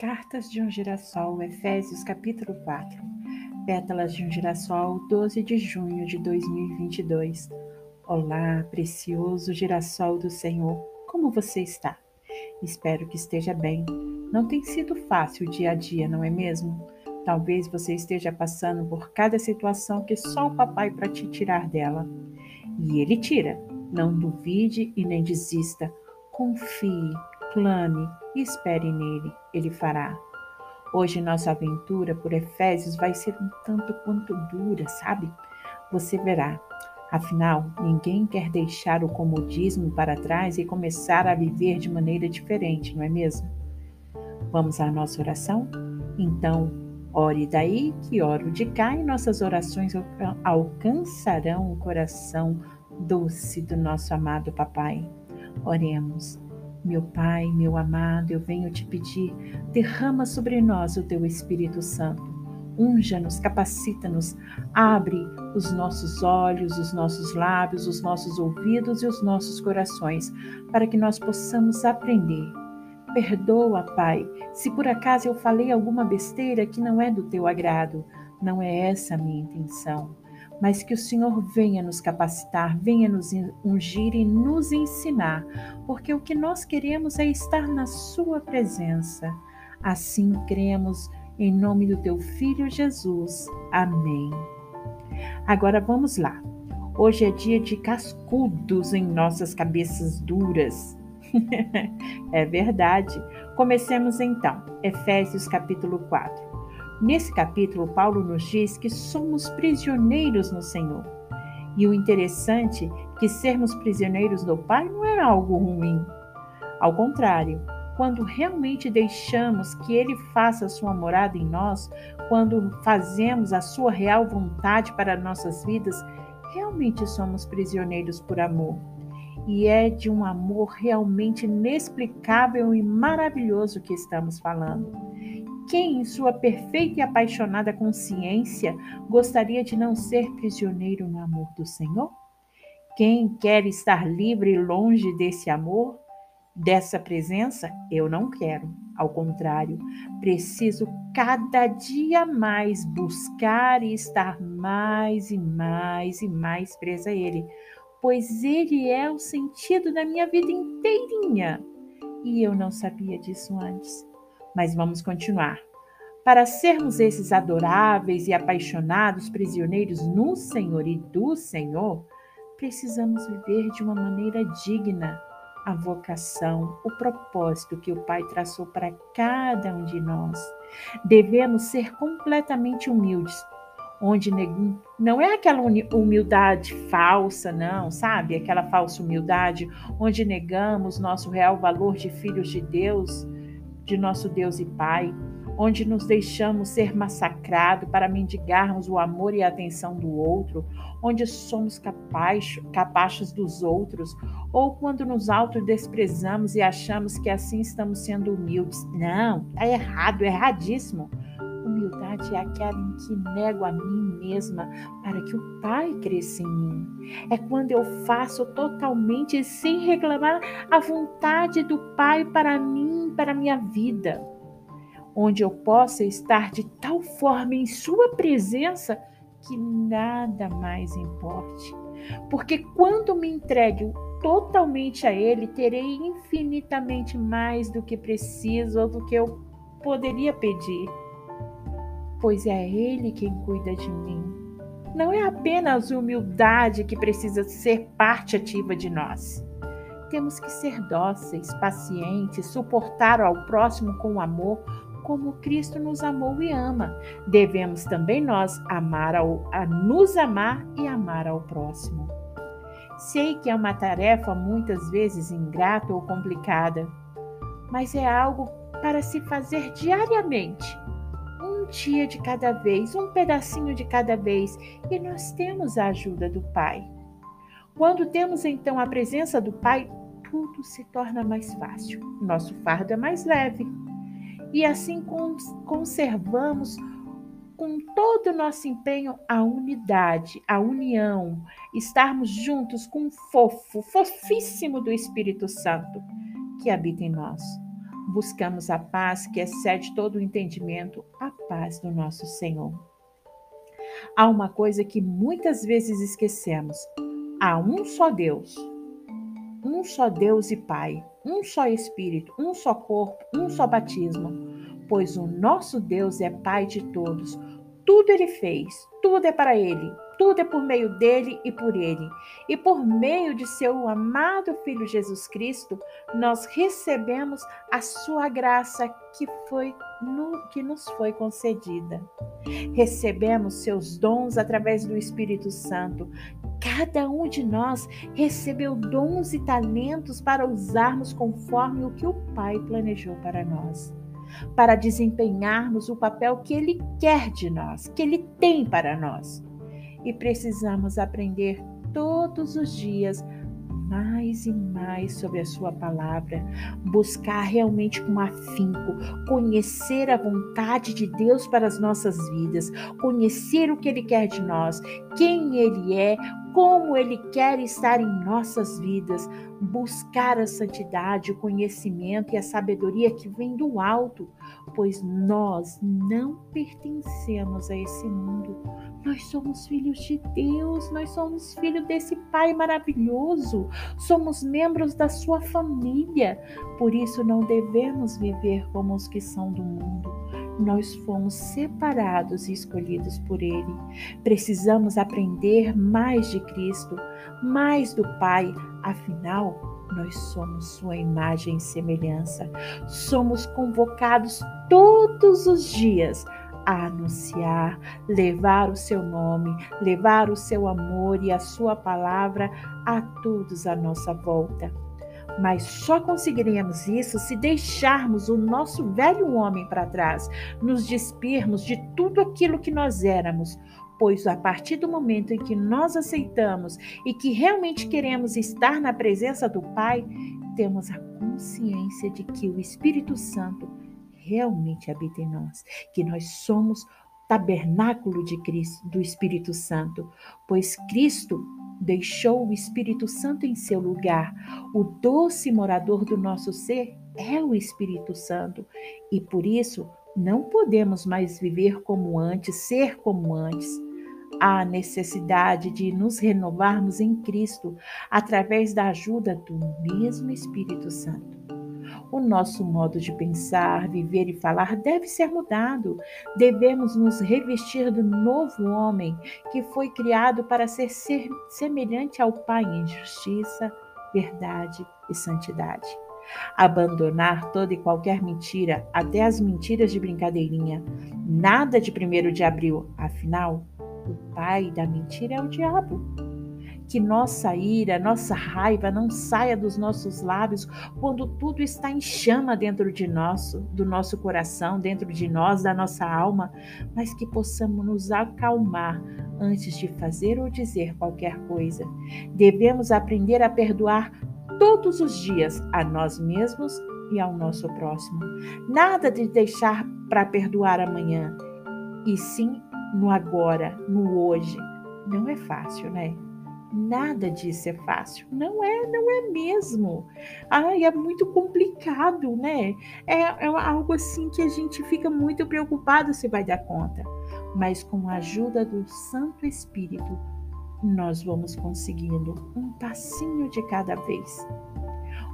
Cartas de um Girassol, Efésios capítulo 4. Pétalas de um Girassol, 12 de junho de 2022. Olá, precioso girassol do Senhor, como você está? Espero que esteja bem. Não tem sido fácil o dia a dia, não é mesmo? Talvez você esteja passando por cada situação que só o papai para te tirar dela. E ele tira. Não duvide e nem desista. Confie, Clame e espere nele, ele fará. Hoje nossa aventura por Efésios vai ser um tanto quanto dura, sabe? Você verá. Afinal, ninguém quer deixar o comodismo para trás e começar a viver de maneira diferente, não é mesmo? Vamos à nossa oração? Então, ore daí que oro de cá e nossas orações alcançarão o coração doce do nosso amado Papai. Oremos. Meu Pai, meu amado, eu venho te pedir, derrama sobre nós o teu Espírito Santo. Unja-nos, capacita-nos, abre os nossos olhos, os nossos lábios, os nossos ouvidos e os nossos corações, para que nós possamos aprender. Perdoa, Pai, se por acaso eu falei alguma besteira que não é do teu agrado. Não é essa a minha intenção mas que o Senhor venha nos capacitar, venha nos ungir e nos ensinar, porque o que nós queremos é estar na Sua presença. Assim cremos em nome do Teu Filho Jesus. Amém. Agora vamos lá. Hoje é dia de cascudos em nossas cabeças duras. é verdade. Comecemos então. Efésios capítulo 4. Nesse capítulo, Paulo nos diz que somos prisioneiros no Senhor. E o interessante é que sermos prisioneiros do Pai não é algo ruim. Ao contrário, quando realmente deixamos que Ele faça sua morada em nós, quando fazemos a sua real vontade para nossas vidas, realmente somos prisioneiros por amor. E é de um amor realmente inexplicável e maravilhoso que estamos falando. Quem, em sua perfeita e apaixonada consciência, gostaria de não ser prisioneiro no amor do Senhor? Quem quer estar livre e longe desse amor, dessa presença? Eu não quero. Ao contrário, preciso cada dia mais buscar e estar mais e mais e mais presa a Ele, pois Ele é o sentido da minha vida inteirinha. E eu não sabia disso antes. Mas vamos continuar. Para sermos esses adoráveis e apaixonados prisioneiros no Senhor e do Senhor, precisamos viver de uma maneira digna a vocação, o propósito que o Pai traçou para cada um de nós. Devemos ser completamente humildes, onde não é aquela humildade falsa, não, sabe? Aquela falsa humildade onde negamos nosso real valor de filhos de Deus de nosso Deus e Pai, onde nos deixamos ser massacrados para mendigarmos o amor e a atenção do outro, onde somos capazes, capazes dos outros, ou quando nos autodesprezamos e achamos que assim estamos sendo humildes. Não, está errado, erradíssimo. Humildade é aquela em que nego a mim mesma para que o Pai cresça em mim. É quando eu faço totalmente sem reclamar a vontade do Pai para mim, para a minha vida. Onde eu possa estar de tal forma em Sua presença que nada mais importe. Porque quando me entrego totalmente a Ele, terei infinitamente mais do que preciso ou do que eu poderia pedir pois é Ele quem cuida de mim. Não é apenas humildade que precisa ser parte ativa de nós. Temos que ser dóceis, pacientes, suportar ao próximo com amor, como Cristo nos amou e ama. Devemos também nós amar ao, a nos amar e amar ao próximo. Sei que é uma tarefa muitas vezes ingrata ou complicada, mas é algo para se fazer diariamente um dia de cada vez, um pedacinho de cada vez, e nós temos a ajuda do Pai. Quando temos então a presença do Pai, tudo se torna mais fácil, nosso fardo é mais leve. E assim conservamos com todo o nosso empenho a unidade, a união, estarmos juntos com o fofo, fofíssimo do Espírito Santo que habita em nós. buscamos a paz que excede todo o entendimento, a paz do nosso Senhor. Há uma coisa que muitas vezes esquecemos: há um só Deus, um só Deus e Pai, um só Espírito, um só corpo, um só batismo, pois o nosso Deus é Pai de todos. Tudo ele fez, tudo é para ele, tudo é por meio dele e por ele. E por meio de seu amado Filho Jesus Cristo, nós recebemos a sua graça que foi no, que nos foi concedida. Recebemos seus dons através do Espírito Santo. Cada um de nós recebeu dons e talentos para usarmos conforme o que o Pai planejou para nós para desempenharmos o papel que Ele quer de nós, que Ele tem para nós. E precisamos aprender todos os dias mais e mais sobre a Sua palavra, buscar realmente com afinco, conhecer a vontade de Deus para as nossas vidas, conhecer o que Ele quer de nós, quem Ele é, como Ele quer estar em nossas vidas, buscar a santidade, o conhecimento e a sabedoria que vem do alto, pois nós não pertencemos a esse mundo. Nós somos filhos de Deus, nós somos filhos desse Pai maravilhoso, somos membros da sua família. Por isso não devemos viver como os que são do mundo. Nós fomos separados e escolhidos por Ele. Precisamos aprender mais de Cristo, mais do Pai, afinal, nós somos Sua imagem e semelhança. Somos convocados todos os dias a anunciar, levar o seu nome, levar o seu amor e a sua palavra a todos à nossa volta. Mas só conseguiremos isso se deixarmos o nosso velho homem para trás, nos despirmos de tudo aquilo que nós éramos, pois a partir do momento em que nós aceitamos e que realmente queremos estar na presença do Pai, temos a consciência de que o Espírito Santo realmente habita em nós, que nós somos tabernáculo de Cristo, do Espírito Santo, pois Cristo deixou o Espírito Santo em seu lugar. O doce morador do nosso ser é o Espírito Santo e por isso não podemos mais viver como antes, ser como antes. Há necessidade de nos renovarmos em Cristo através da ajuda do mesmo Espírito Santo. O nosso modo de pensar, viver e falar deve ser mudado. Devemos nos revestir do novo homem que foi criado para ser, semelhante ao Pai em justiça, verdade e santidade. Abandonar toda e qualquer mentira, até as mentiras de brincadeirinha. Nada de primeiro de abril, afinal, o pai da mentira é o diabo que nossa ira, nossa raiva não saia dos nossos lábios quando tudo está em chama dentro de nós, do nosso coração, dentro de nós, da nossa alma, mas que possamos nos acalmar antes de fazer ou dizer qualquer coisa. Devemos aprender a perdoar todos os dias a nós mesmos e ao nosso próximo. Nada de deixar para perdoar amanhã, e sim no agora, no hoje. Não é fácil, né? Nada disso é fácil. Não é, não é mesmo. Ai, é muito complicado, né? É, é algo assim que a gente fica muito preocupado se vai dar conta. Mas com a ajuda do Santo Espírito, nós vamos conseguindo um passinho de cada vez.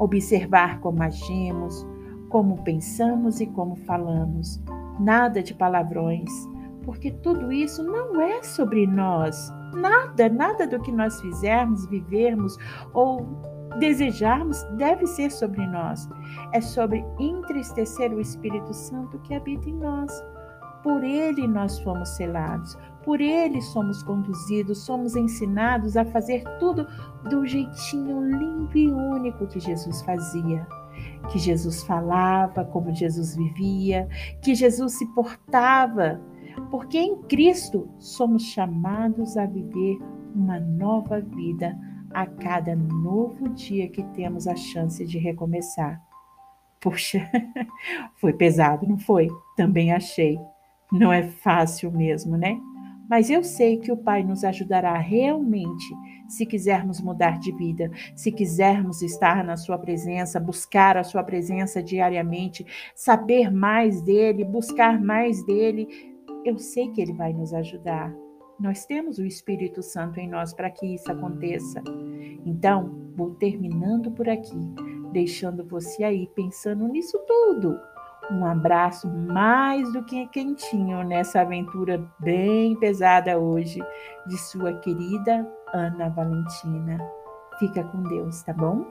Observar como agimos, como pensamos e como falamos. Nada de palavrões, porque tudo isso não é sobre nós Nada, nada do que nós fizermos, vivermos ou desejarmos deve ser sobre nós. É sobre entristecer o Espírito Santo que habita em nós. Por ele nós fomos selados, por ele somos conduzidos, somos ensinados a fazer tudo do jeitinho lindo e único que Jesus fazia. Que Jesus falava, como Jesus vivia, que Jesus se portava porque em Cristo somos chamados a viver uma nova vida a cada novo dia que temos a chance de recomeçar. Puxa, foi pesado, não foi? Também achei. Não é fácil mesmo, né? Mas eu sei que o Pai nos ajudará realmente se quisermos mudar de vida, se quisermos estar na Sua presença, buscar a Sua presença diariamente, saber mais dele, buscar mais dele, eu sei que Ele vai nos ajudar. Nós temos o Espírito Santo em nós para que isso aconteça. Então, vou terminando por aqui, deixando você aí pensando nisso tudo. Um abraço mais do que quentinho nessa aventura bem pesada hoje de sua querida Ana Valentina. Fica com Deus, tá bom?